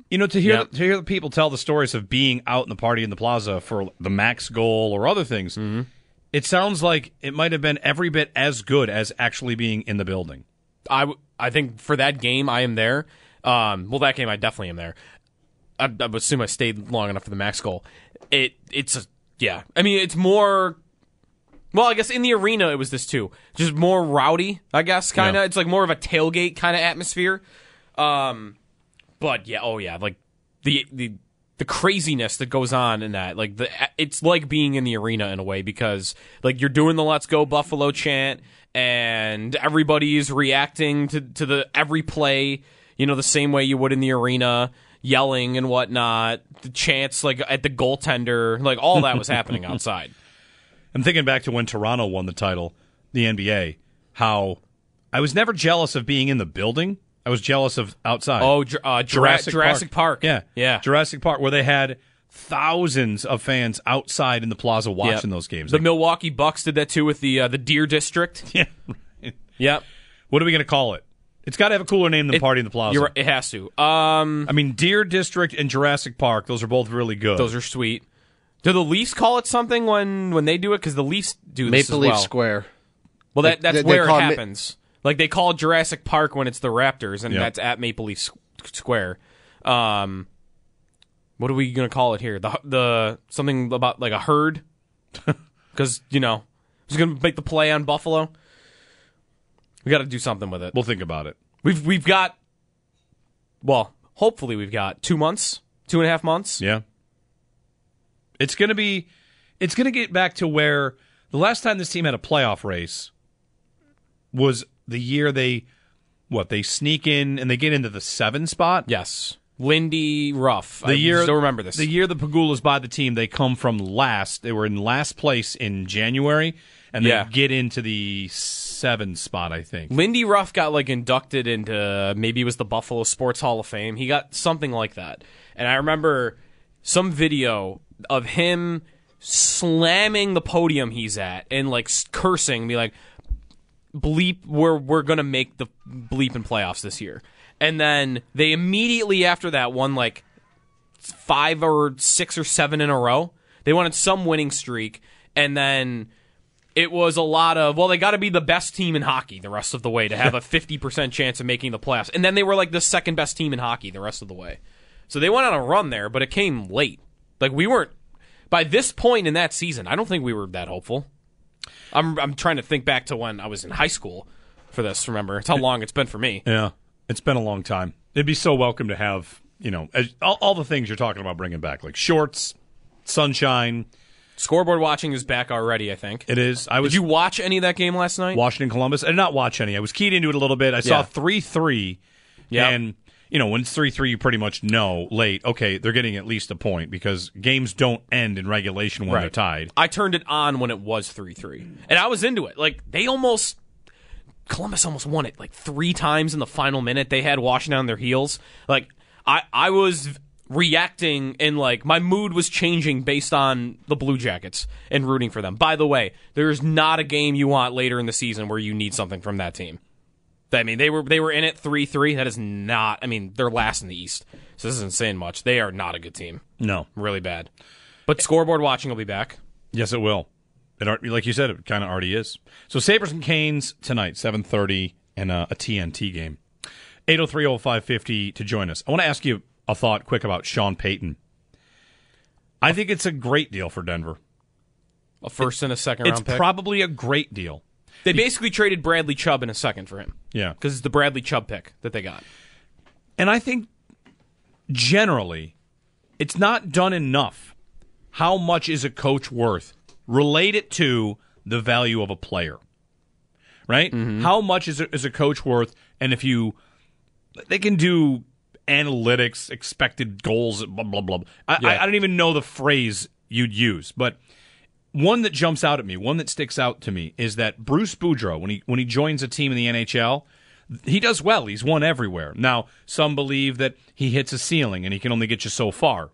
Speaker 2: you know to hear
Speaker 3: Yep.
Speaker 2: to hear the people tell the stories of being out in the party in the plaza for the max goal or other things,
Speaker 3: Mm-hmm.
Speaker 2: It sounds like it might have been every bit as good as actually being in the building.
Speaker 3: I, w- I think for that game, I am there. Um, well, that game, I definitely am there. I, I assume I stayed long enough for the max goal. It, it's a, yeah. I mean, it's more. Well, I guess in the arena it was this too, just more rowdy. I guess kind of.
Speaker 2: Yeah.
Speaker 3: It's like more of a tailgate kind of atmosphere. Um, but yeah, oh yeah, like the the the craziness that goes on in that, like the it's like being in the arena in a way because like you're doing the "Let's Go Buffalo" chant and everybody is reacting to to the every play, you know, the same way you would in the arena, yelling and whatnot. The chants like at the goaltender, like all that was happening *laughs* outside.
Speaker 2: I'm thinking back to when Toronto won the title, the NBA, how I was never jealous of being in the building. I was jealous of outside.
Speaker 3: Oh, uh, Jura- Jurassic Park.
Speaker 2: Yeah.
Speaker 3: Yeah.
Speaker 2: Jurassic Park, where they had thousands of fans outside in the plaza watching
Speaker 3: Yep.
Speaker 2: those games.
Speaker 3: The
Speaker 2: Like,
Speaker 3: Milwaukee Bucks did that too with the uh, the Deer District. *laughs*
Speaker 2: yeah.
Speaker 3: Yep.
Speaker 2: What are we going to call it? It's got to have a cooler name than
Speaker 3: It-
Speaker 2: Party in the Plaza.
Speaker 3: You're right, it has to. Um,
Speaker 2: I mean, Deer District and Jurassic Park, those are both really good.
Speaker 3: those are sweet. Do the Leafs call it something when when they do it? Because the Leafs do this
Speaker 9: Maple
Speaker 3: as
Speaker 9: Leaf
Speaker 3: well.
Speaker 9: Square.
Speaker 3: Well, that that's
Speaker 9: they- they
Speaker 3: where it
Speaker 9: call it Ma-
Speaker 3: happens. Like they call Jurassic Park when it's the Raptors, and
Speaker 2: Yeah.
Speaker 3: that's at Maple Leaf Square. Um, what are we gonna call it here? The the something about like a herd, *laughs* because you know who's gonna make the play on Buffalo. We got to do something with it.
Speaker 2: We'll think about it.
Speaker 3: We've we've got, well, hopefully we've got two months, two and a half months.
Speaker 2: Yeah. It's going to be it's going to get back to where the last time this team had a playoff race was the year they what, they sneak in and they get into the 7 spot?
Speaker 3: Yes, Lindy Ruff.
Speaker 2: The
Speaker 3: I
Speaker 2: year
Speaker 3: still remember this.
Speaker 2: The year the Pegulas buy the team, they come from last. They were in last place in January and they
Speaker 3: Yeah.
Speaker 2: get into the 7 spot, I think.
Speaker 3: Lindy Ruff got like inducted into maybe it was the Buffalo Sports Hall of Fame. He got something like that. And I remember some video of him slamming the podium he's at and like cursing, be like, bleep, we're, we're going to make the bleep in playoffs this year. And then they immediately after that won like five or six or seven in a row. They wanted some winning streak. And then it was a lot of well they got to be the best team in hockey the rest of the way to have a *laughs* 50% chance of making the playoffs and then they were like the second best team in hockey the rest of the way so they went on a run there but it came late like we weren't by this point in that season i don't think we were that hopeful i'm, I'm trying to think back to when i was in high school for this remember it's how long it's been for me
Speaker 2: Yeah, it's been a long time. It'd be so welcome to have you know as, all, all the things you're talking about bringing back, like shorts, sunshine.
Speaker 3: scoreboard watching is back already i think
Speaker 2: It is. I was
Speaker 3: did you watch any of that game last night
Speaker 2: Washington Columbus. I did not watch any. I was keyed into it a little bit. I saw
Speaker 3: Yeah.
Speaker 2: three three.
Speaker 3: Yeah.
Speaker 2: and you know when it's three three, you pretty much know late. Okay, they're getting at least a point because games don't end in regulation when they're tied.
Speaker 3: I turned it on when it was 3 3. And I was into it. Like, they almost. Columbus almost won it like three times in the final minute. They had Washington on their heels. Like, I, I was reacting and like my mood was changing based on the Blue Jackets and rooting for them. By the way, there's not a game you want later in the season where you need something from that team. I mean, they were they were in it three three. That is not. I mean, they're last in the East, so this isn't saying much. They are not a good team.
Speaker 2: No,
Speaker 3: really bad. But scoreboard watching will be back.
Speaker 2: Yes, it will. It like you said, it kind of already is. So Sabres and Canes tonight, seven thirty, and uh, a TNT game. 8030550 to join us. I want to ask you a thought quick about Sean Payton. I think it's a great deal for Denver.
Speaker 3: A first and a second
Speaker 2: It's
Speaker 3: round pick.
Speaker 2: probably a great deal.
Speaker 3: They basically traded Bradley Chubb in a second for him.
Speaker 2: Yeah.
Speaker 3: Because it's the Bradley Chubb pick that they got.
Speaker 2: And I think generally it's not done enough. How much is a coach worth? Relate it to the value of a player. right? Mm-hmm. How much is a, is a coach worth? And if you, they can do analytics, expected goals, blah blah blah. I,
Speaker 3: Yeah.
Speaker 2: I, I don't even know the phrase you'd use, but one that jumps out at me, one that sticks out to me, is that Bruce Boudreau, when he when he joins a team in the NHL, he does well. He's won everywhere. Now, some believe that he hits a ceiling and he can only get you so far.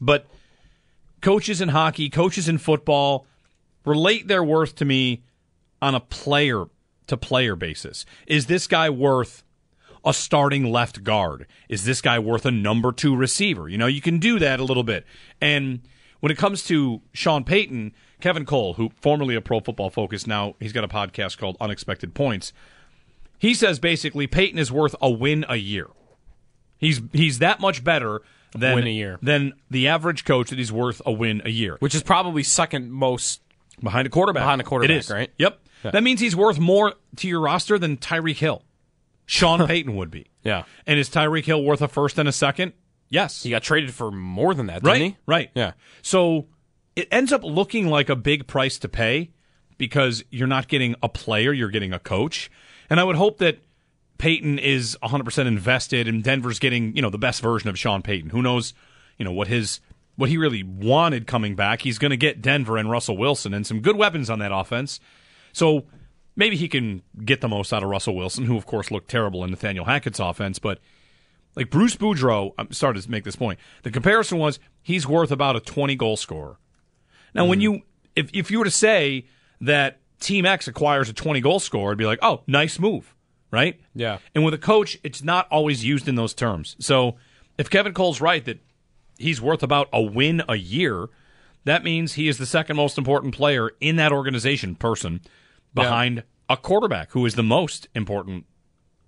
Speaker 2: But coaches in hockey, coaches in football relate their worth to me on a player to player basis. Is this guy worth a starting left guard? Is this guy worth a number two receiver? You know, you can do that a little bit. And when it comes to Sean Payton, Kevin Cole, who formerly a pro football focus, now he's got a podcast called Unexpected Points. He says basically Payton is worth a win a year. He's he's that much better than
Speaker 3: Win a year.
Speaker 2: than the average coach that he's worth a win a year.
Speaker 3: which is probably second most
Speaker 2: behind a quarterback.
Speaker 3: Behind a quarterback,
Speaker 2: It is.
Speaker 3: right?
Speaker 2: Yep.
Speaker 3: Yeah.
Speaker 2: That means he's worth more to your roster than Tyreek Hill. Sean *laughs* Payton would be.
Speaker 3: Yeah.
Speaker 2: And is Tyreek Hill worth a first and a second? Yes.
Speaker 3: He got traded for more than that, didn't
Speaker 2: right.
Speaker 3: he?
Speaker 2: Right.
Speaker 3: Yeah.
Speaker 2: So it ends up looking like a big price to pay because you're not getting a player, you're getting a coach. And I would hope that Payton is 100% invested and Denver's getting, you know, the best version of Sean Payton. Who knows, you know, what his what he really wanted coming back. He's going to get Denver and Russell Wilson and some good weapons on that offense. So maybe he can get the most out of Russell Wilson, who of course looked terrible in Nathaniel Hackett's offense, but like Bruce Boudreau, I'm sorry to make this point. The comparison was he's worth about a 20 goal scorer. Now, when hmm. you if if you were to say that Team X acquires a 20 goal scorer, it'd be like, oh, nice move, right?
Speaker 3: Yeah.
Speaker 2: And with a coach, it's not always used in those terms. So if Kevin Cole's right that he's worth about a win a year, that means he is the second most important player in that organization person behind a quarterback who is the most important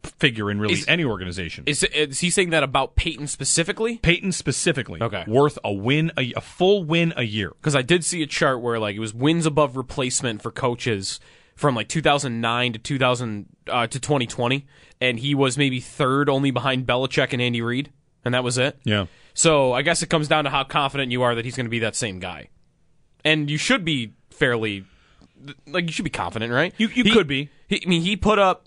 Speaker 2: figure in really
Speaker 3: Is-
Speaker 2: any organization.
Speaker 3: Is, is he saying that about Payton specifically?
Speaker 2: Payton specifically,
Speaker 3: Okay.
Speaker 2: worth a win, a, a full win a year.
Speaker 3: Because I did see a chart where like it was wins above replacement for coaches from like 2009 to 2000 uh, to 2020, and he was maybe third, only behind Belichick and Andy Reid, and that was it.
Speaker 2: Yeah.
Speaker 3: So I guess it comes down to how confident you are that he's going to be that same guy, and you should be fairly like you should be confident, right?
Speaker 2: You you
Speaker 3: He-
Speaker 2: could be.
Speaker 3: He, I mean, he put up.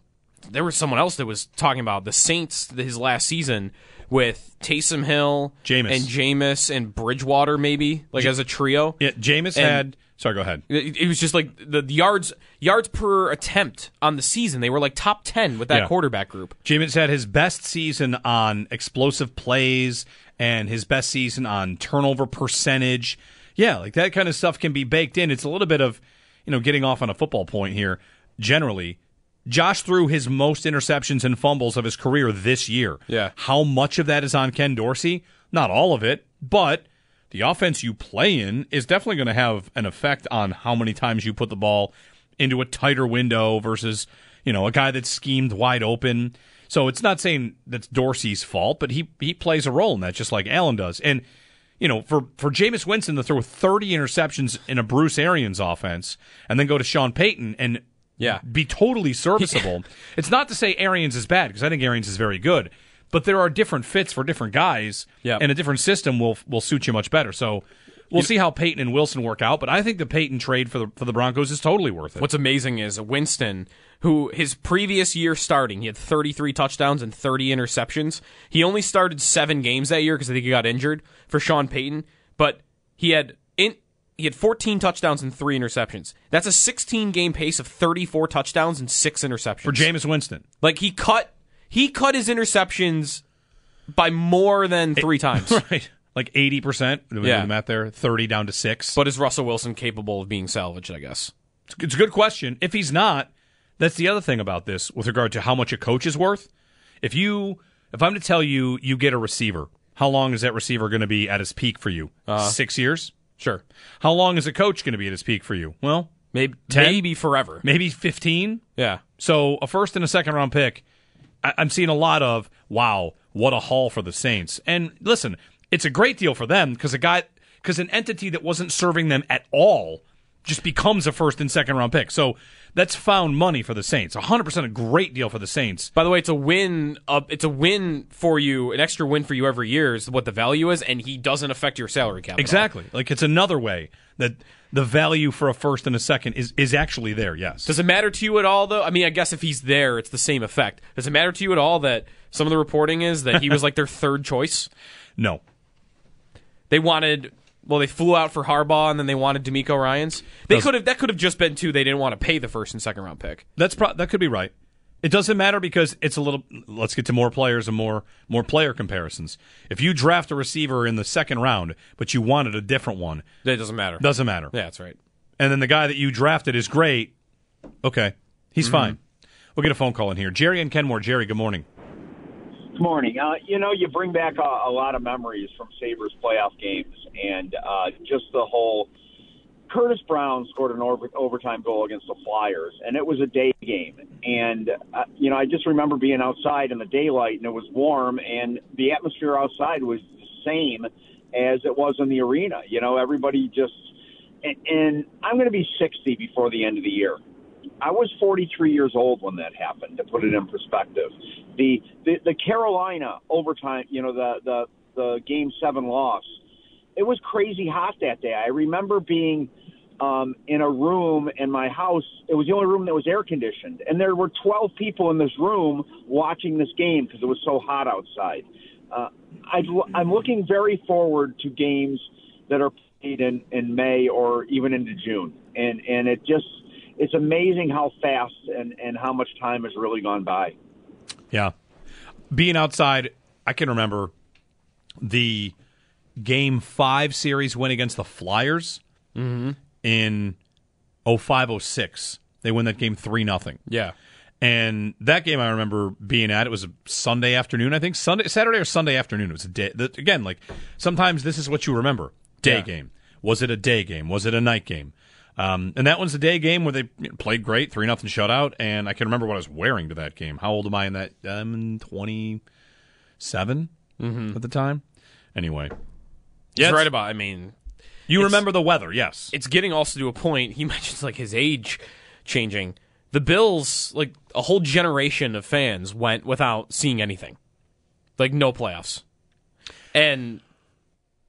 Speaker 3: There was someone else that was talking about the Saints his last season with Taysom Hill,
Speaker 2: Jameis.
Speaker 3: and Jameis and Bridgewater, maybe like as a trio.
Speaker 2: Yeah, Jameis
Speaker 3: And-
Speaker 2: had. Sorry, go ahead.
Speaker 3: It, it was just like the, the yards yards per attempt on the season. They were like top ten with that
Speaker 2: Yeah.
Speaker 3: quarterback group.
Speaker 2: Jameis had his best season on explosive plays and his best season on turnover percentage. Yeah, like that kind of stuff can be baked in. It's a little bit of, you know, getting off on a football point here. Generally, Josh threw his most interceptions and fumbles of his career this year.
Speaker 3: Yeah.
Speaker 2: How much of that is on Ken Dorsey? Not all of it, but the offense you play in is definitely going to have an effect on how many times you put the ball into a tighter window versus, you know, a guy that's schemed wide open. So it's not saying that's Dorsey's fault, but he he plays a role in that just like Allen does. And you know, for for Jameis Winston to throw 30 interceptions in a Bruce Arians offense and then go to Sean Payton and
Speaker 3: Yeah.
Speaker 2: be totally serviceable. *laughs* it's not to say Arians is bad because I think Arians is very good, but there are different fits for different guys,
Speaker 3: Yep.
Speaker 2: and a different system will will suit you much better. So we'll see how Payton and Wilson work out, but I think the Payton trade for the for the Broncos is totally worth it.
Speaker 3: What's amazing is Winston, who his previous year starting, he had 33 touchdowns and 30 interceptions. He only started seven games that year because I think he got injured for Sean Payton, but he had. He had 14 touchdowns and three interceptions. That's a 16 game pace of 34 touchdowns and six interceptions
Speaker 2: for Jameis Winston?
Speaker 3: Like he cut he cut his interceptions by more than three *laughs* times.
Speaker 2: right, like eighty percent.
Speaker 3: Yeah.
Speaker 2: Yeah, the math there, thirty down to six.
Speaker 3: But is Russell Wilson capable of being salvaged? I guess.
Speaker 2: It's a good question. If he's not, that's the other thing about this with regard to how much a coach is worth. If you, if I'm to tell you, you get a receiver, how long is that receiver going to be at his peak for you? Uh-huh. Six years.
Speaker 3: Sure.
Speaker 2: How long is a coach going to be at his peak for you? Well,
Speaker 3: Maybe
Speaker 2: 10?
Speaker 3: maybe forever.
Speaker 2: maybe fifteen.
Speaker 3: Yeah.
Speaker 2: So a first and a second round pick, I- I'm seeing a lot of wow, what a haul for the Saints. And listen, it's a great deal for them because a guy, because an entity that wasn't serving them at all just becomes a first and second round pick. So that's found money for the Saints. 100% a great deal for the Saints.
Speaker 3: By the way, it's a win. Uh, it's a win for you, an extra win for you every year is what the value is, and he doesn't affect your salary cap.
Speaker 2: Exactly. Like it's another way that the value for a first and a second is, is actually there, yes.
Speaker 3: Does it matter to you at all, though? I mean, I guess if he's there, it's the same effect. Does it matter to you at all that some of the reporting is that he was like their *laughs* third choice?
Speaker 2: No.
Speaker 3: They wanted. Well, they flew out for Harbaugh, and then they wanted DeMeco Ryans. They could have. That could have just been two. They didn't want to pay the first and second round pick.
Speaker 2: That's pro- that could be right. It doesn't matter because it's a little. Let's get to more players and more more player comparisons. If you draft a receiver in the second round, but you wanted a different one,
Speaker 3: That doesn't matter.
Speaker 2: doesn't matter.
Speaker 3: Yeah, that's right.
Speaker 2: And then the guy that you drafted is great. Okay, he's
Speaker 3: Mm-hmm.
Speaker 2: fine. We'll get a phone call in here. Jerry and Kenmore. Jerry, good morning.
Speaker 9: Morning. Uh, you know, you bring back a, a lot of memories from Sabres playoff games and uh, just the whole. Curtis Brown scored an over, overtime goal against the Flyers, and it was a day game. And, uh, you know, I just remember being outside in the daylight, and it was warm, and the atmosphere outside was the same as it was in the arena. You know, everybody just. And, and I'm going to be 60 before the end of the year. I was 43 years old when that happened. To put it in perspective, the the, the Carolina overtime, you know, the the the game seven loss, it was crazy hot that day. I remember being um, in a room in my house. It was the only room that was air conditioned, and there were 12 people in this room watching this game because it was so hot outside. Uh, I, I'm looking very forward to games that are played in, in May or even into June, and and it just it's amazing how fast and, and how much time has really gone by.
Speaker 2: Yeah. Being outside, I can remember the game five series win against the Flyers mm-hmm. in 0506. They win that game 3 nothing.
Speaker 3: Yeah.
Speaker 2: And that game I remember being at, it was a Sunday afternoon, I think. Sunday, Saturday or Sunday afternoon. It was a day. that- Again, like sometimes this is what you remember day
Speaker 3: Yeah.
Speaker 2: game. Was it a day game? Was it a night game? Um, and that one's a day game where they played great, 3 nothing shutout. And I can remember what I was wearing to that game. How old am I in that? I'm 27 at the time. Anyway. It's-
Speaker 3: right about. I mean,
Speaker 2: You remember the weather, yes.
Speaker 3: it's getting also to a point. He *laughs* mentions like his age changing. The Bills, like a whole generation of fans, went without seeing anything, like no playoffs, and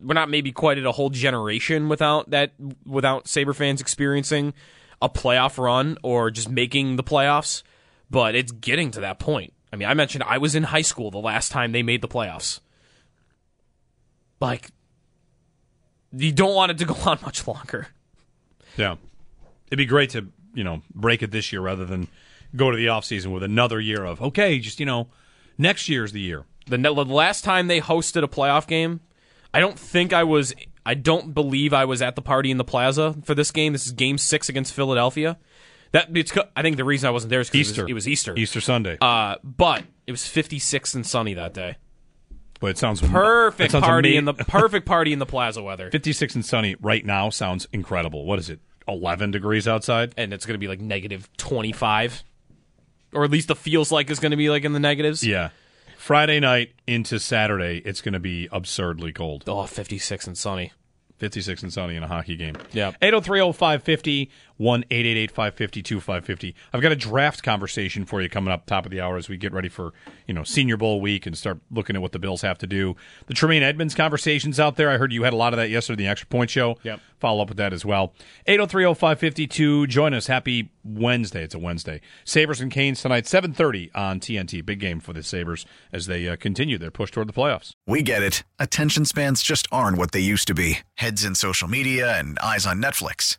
Speaker 3: we're not maybe quite at a whole generation without that, without Saber fans experiencing a playoff run or just making the playoffs. But it's getting to that point. I mean, I mentioned I was in high school the last time they made the playoffs. Like, you don't want it to go *laughs* on much longer.
Speaker 2: Yeah. It'd be great to, you know, break it this year rather than go to the offseason with another year of, okay, just, you know, next year's the year.
Speaker 3: The, the last time they hosted a playoff game, I don't think I was. I don't believe I was at the party in the plaza for this game. This is Game Six against Philadelphia. That it's, I think the reason I wasn't there is because
Speaker 2: Easter.
Speaker 3: it, was Easter.
Speaker 2: Easter Sunday.
Speaker 3: Uh, but it was 56 and sunny that day.
Speaker 2: but it sounds
Speaker 3: Perfect
Speaker 2: sounds
Speaker 3: party in the perfect party in the plaza weather, *laughs*
Speaker 2: 56 and sunny right now sounds incredible. What is it? 11 degrees outside?
Speaker 3: and it's going to be like negative 25, or at least the feels like it's going to be like in the negatives.
Speaker 2: Yeah. Friday night into Saturday, it's going to be absurdly cold.
Speaker 3: Oh, 56 and sunny.
Speaker 2: 56 and sunny in a hockey game.
Speaker 3: Yep.
Speaker 2: 803-0550, 1-888-550-2550. I've got a draft conversation for you coming up top of the hour as we get ready for, you know, Senior Bowl week and start looking at what the Bills have to do. The Tremaine Edmunds conversations out there. I heard you had a lot of that yesterday in the Extra Point Show.
Speaker 3: Yep.
Speaker 2: Follow up with that as well. 803-0552. Join us. Happy Wednesday. It's a Wednesday. Sabres and Canes tonight, 7.30 on TNT. Big game for the Sabres as they uh, continue their push toward the playoffs.
Speaker 10: We get it. Attention spans just aren't what they used to be heads in social media and eyes on Netflix.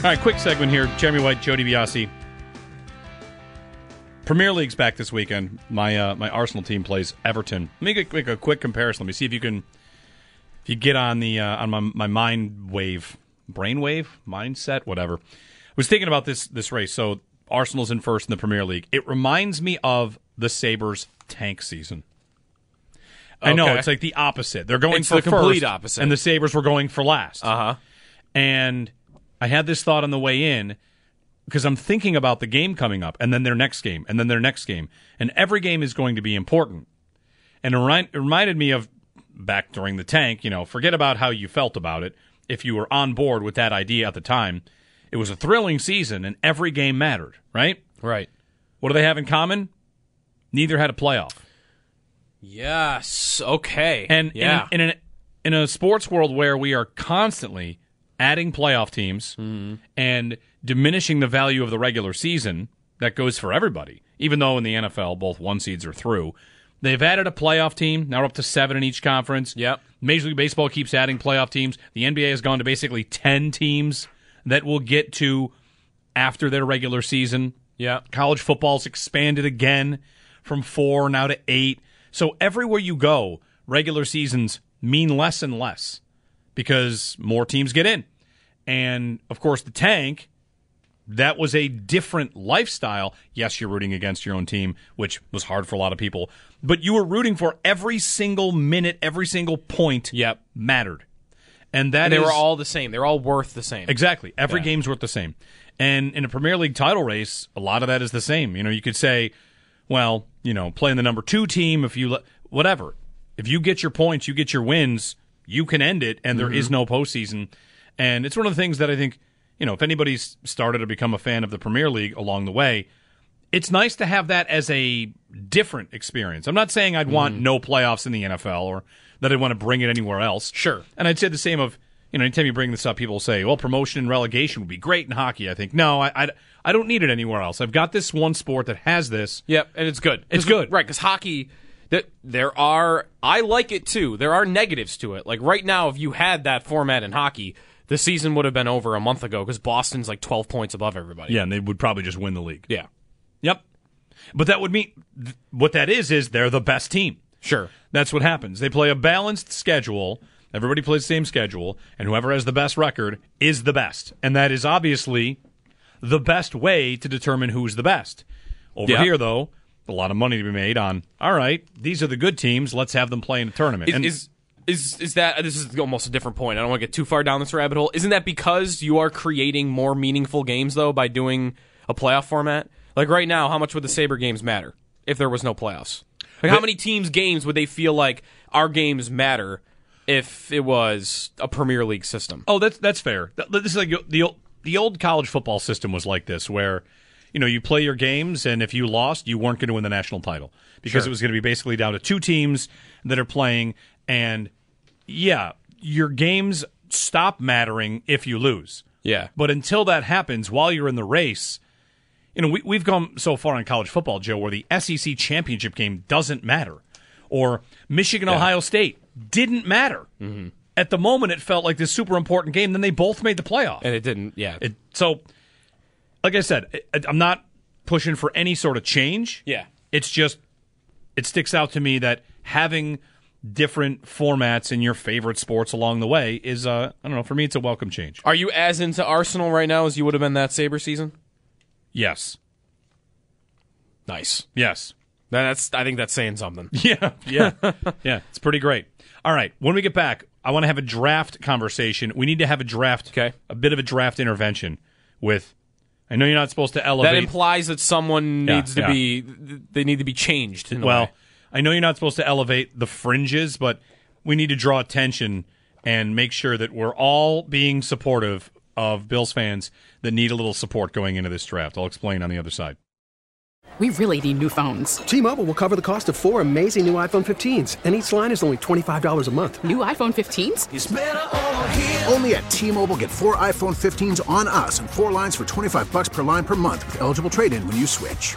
Speaker 2: All right, quick segment here. Jeremy White, Joe DiBiase. Premier League's back this weekend. My uh, my Arsenal team plays Everton. Let me make, a quick comparison. Let me see if you can if you get on the uh, on my my mind wave brainwave, mindset, whatever. I was thinking about this this race. So Arsenal's in first in the Premier League. It reminds me of the Sabres tank season. I know it's like the opposite. They're going
Speaker 3: It's
Speaker 2: for
Speaker 3: the complete
Speaker 2: first,
Speaker 3: opposite.
Speaker 2: and the Sabres were going for last.
Speaker 3: Uh huh.
Speaker 2: And I had this thought on the way in because I'm thinking about the game coming up, and then their next game, and then their next game, and every game is going to be important. And it, remind, it reminded me of back during the tank. You know, forget about how you felt about it. If you were on board with that idea at the time, it was a thrilling season, and every game mattered. Right?
Speaker 3: Right.
Speaker 2: What do they have in common? Neither had a playoff.
Speaker 3: Yes. Okay.
Speaker 2: And
Speaker 3: yeah.
Speaker 2: in, in, a, in a sports world where we are constantly adding playoff teams and diminishing the value of the regular season, that goes for everybody. Even though in the NFL, both one seeds are through. They've added a playoff team. Now we're up to seven in each conference.
Speaker 3: Yep.
Speaker 2: Major League Baseball keeps adding playoff teams. The NBA has gone to basically 10 teams that will get to after their regular season.
Speaker 3: Yeah.
Speaker 2: College football's expanded again from four now to eight. So everywhere you go, regular seasons mean less and less because more teams get in. And of course, the tank, that was a different lifestyle. Yes, you're rooting against your own team, which was hard for a lot of people, but you were rooting for every single minute, every single point
Speaker 3: Yep.
Speaker 2: mattered. And that
Speaker 3: And they
Speaker 2: is-
Speaker 3: were all the same. They're all worth the same.
Speaker 2: Exactly. Every
Speaker 3: Yeah.
Speaker 2: game's worth the same. And in a Premier League title race, a lot of that is the same. You know, you could say, well, you know, playing the number two team, if you, le- whatever. If you get your points, you get your wins, you can end it, and there is
Speaker 3: Mm-hmm.
Speaker 2: no postseason. And it's one of the things that I think, you know, if anybody's started to become a fan of the Premier League along the way, it's nice to have that as a different experience. I'm not saying I'd want
Speaker 3: Mm-hmm.
Speaker 2: no playoffs in the NFL or that I'd want to bring it anywhere else.
Speaker 3: Sure.
Speaker 2: And I'd say the same of, you know, anytime you bring this up, people say, well, promotion and relegation would be great in hockey. I think, no, I, I, I don't need it anywhere else. I've got this one sport that has this.
Speaker 3: Yep, and it's good.
Speaker 2: It's good.
Speaker 3: right? Because hockey, that there are. I like it too. There are negatives to it. Like right now, if you had that format in hockey, the season would have been over a month ago because Boston's like twelve points above everybody.
Speaker 2: Yeah, and they would probably just win the league.
Speaker 3: Yeah.
Speaker 2: Yep. But that would mean, th- what that is, is they're the best team.
Speaker 3: Sure.
Speaker 2: That's what happens. They play a balanced schedule. Everybody plays the same schedule, and whoever has the best record is the best. And that is obviously the best way to determine who's the best. Over
Speaker 3: Yeah.
Speaker 2: here, though, a lot of money to be made on. All right, these are the good teams. Let's have them play in a tournament.
Speaker 3: Is,
Speaker 2: And-
Speaker 3: is is is that this is almost a different point? I don't want to get too far down this rabbit hole. Isn't that because you are creating more meaningful games though by doing a playoff format? Like right now, how much would the Saber games matter if there was no playoffs? Like how many teams' games would they feel like our games matter if it was a Premier League system?
Speaker 2: Oh, that's that's fair. This is like the old- the old college football system was like this, where you know you play your games, and if you lost, you weren't going to win the national title because
Speaker 3: Sure.
Speaker 2: it was going to be basically down to two teams that are playing, and yeah, your games stop mattering if you lose.
Speaker 3: Yeah.
Speaker 2: But until that happens, while you're in the race, you know we, we've gone so far in college football, Joe, where the SEC championship game doesn't matter, or Michigan Ohio State didn't matter. Mm-hmm. At the moment, it felt like this super important game. Then they both made the playoff,
Speaker 3: and it didn't. Yeah.
Speaker 2: It, so, like I said, I, I'm not pushing for any sort of change.
Speaker 3: Yeah.
Speaker 2: It's just it sticks out to me that having different formats in your favorite sports along the way is uh I don't know, for me it's a welcome change.
Speaker 3: Are you as into Arsenal right now as you would have been that Saber season?
Speaker 2: Yes.
Speaker 3: Nice.
Speaker 2: Yes.
Speaker 3: That's. I think that's saying something. *laughs*
Speaker 2: Yeah, yeah, yeah. It's pretty great. All right, when we get back, I want to have a draft conversation. We need to have a draft,
Speaker 3: okay.
Speaker 2: a bit of a draft intervention with. I know you're not supposed to elevate.
Speaker 3: That implies that someone
Speaker 2: Yeah,
Speaker 3: needs to
Speaker 2: yeah.
Speaker 3: be. They need to be changed. In a
Speaker 2: well,
Speaker 3: way.
Speaker 2: I know you're not supposed to elevate the fringes, but we need to draw attention and make sure that we're all being supportive of Bills fans that need a little support going into this draft. I'll explain on the other side.
Speaker 5: We really need new phones.
Speaker 6: T-Mobile will cover the cost of four amazing new iPhone 15s, and each line is only $25 a month.
Speaker 5: New iPhone 15s?
Speaker 7: Only at T-Mobile get four iPhone 15s on us and four lines for 25 bucks per line per month with eligible trade-in when you switch.